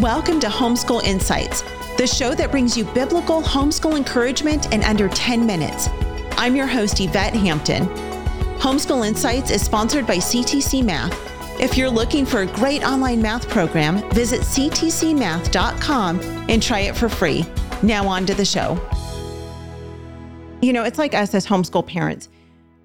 Welcome to Homeschool Insights, the show that brings you biblical homeschool encouragement in under 10 minutes. I'm your host, Yvette Hampton. Homeschool Insights is sponsored by CTC Math. If you're looking for a great online math program, visit ctcmath.com and try it for free. Now, on to the show. You know, it's like us as homeschool parents.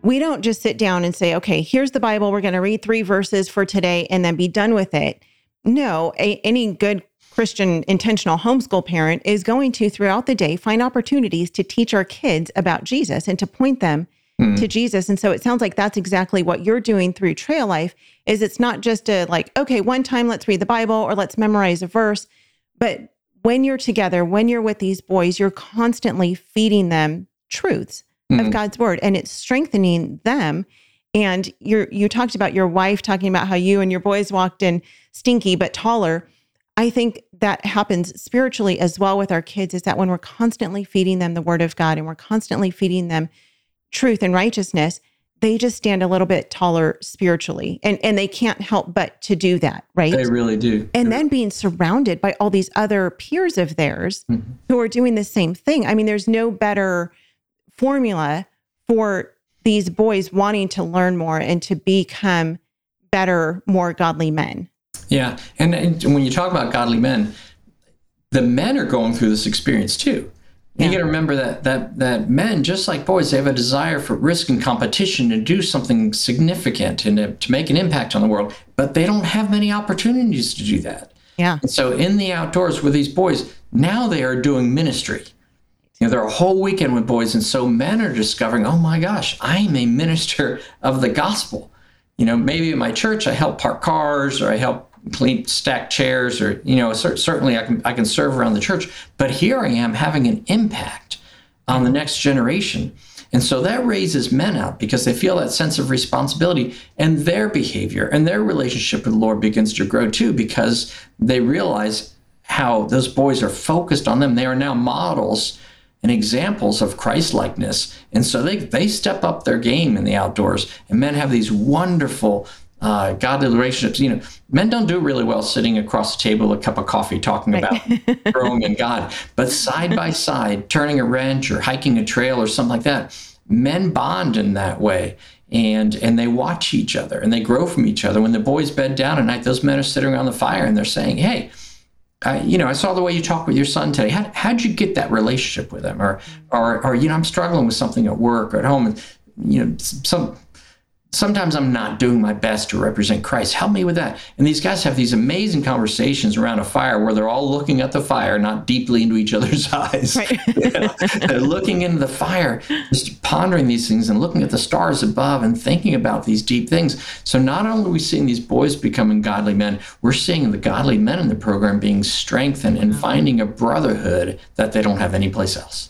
We don't just sit down and say, okay, here's the Bible. We're going to read three verses for today and then be done with it no, a, any good Christian intentional homeschool parent is going to throughout the day find opportunities to teach our kids about Jesus and to point them mm. to Jesus. And so it sounds like that's exactly what you're doing through Trail Life is it's not just a like okay, one time let's read the Bible or let's memorize a verse, but when you're together, when you're with these boys, you're constantly feeding them truths mm. of hmm. God's word and it's strengthening them and you you talked about your wife talking about how you and your boys walked in stinky but taller. I think that happens spiritually as well with our kids is that when we're constantly feeding them the word of God and we're constantly feeding them truth and righteousness, they just stand a little bit taller spiritually and and they can't help but to do that right they really do and then being surrounded by all these other peers of theirs mm-hmm. who are doing the same thing i mean there's no better formula for these boys wanting to learn more and to become better, more godly men. Yeah. And, and when you talk about godly men, the men are going through this experience too. Yeah. You got to remember that that that men, just like boys, they have a desire for risk and competition to do something significant and to, to make an impact on the world, but they don't have many opportunities to do that. Yeah. And so in the outdoors with these boys, now they are doing ministry. You know, they're a whole weekend with boys, and so men are discovering, oh my gosh, I'm a minister of the gospel. You know, maybe in my church I help park cars or I help clean stack chairs or you know certainly I can I can serve around the church, but here I am having an impact on the next generation. And so that raises men up because they feel that sense of responsibility and their behavior and their relationship with the Lord begins to grow too because they realize how those boys are focused on them. They are now models and examples of Christ likeness. And so they, they step up their game in the outdoors. And men have these wonderful uh, godly relationships. You know, men don't do really well sitting across the table a cup of coffee talking about growing in God. But side by side, turning a wrench or hiking a trail or something like that, men bond in that way. And, and they watch each other and they grow from each other. When the boys bed down at night, those men are sitting around the fire and they're saying, Hey, I, you know, I saw the way you talk with your son today. How, how'd you get that relationship with him? Or, or, or, you know, I'm struggling with something at work or at home. And, you know, some, sometimes I'm not doing my best to represent Christ. Help me with that. And these guys have these amazing conversations around a fire where they're all looking at the fire, not deeply into each other's eyes. Right. they're looking into the fire, just pondering these things and looking at the stars above and thinking about these deep things. So not only are we seeing these boys becoming godly men, we're seeing the godly men in the program being strengthened and finding a brotherhood that they don't have anyplace else.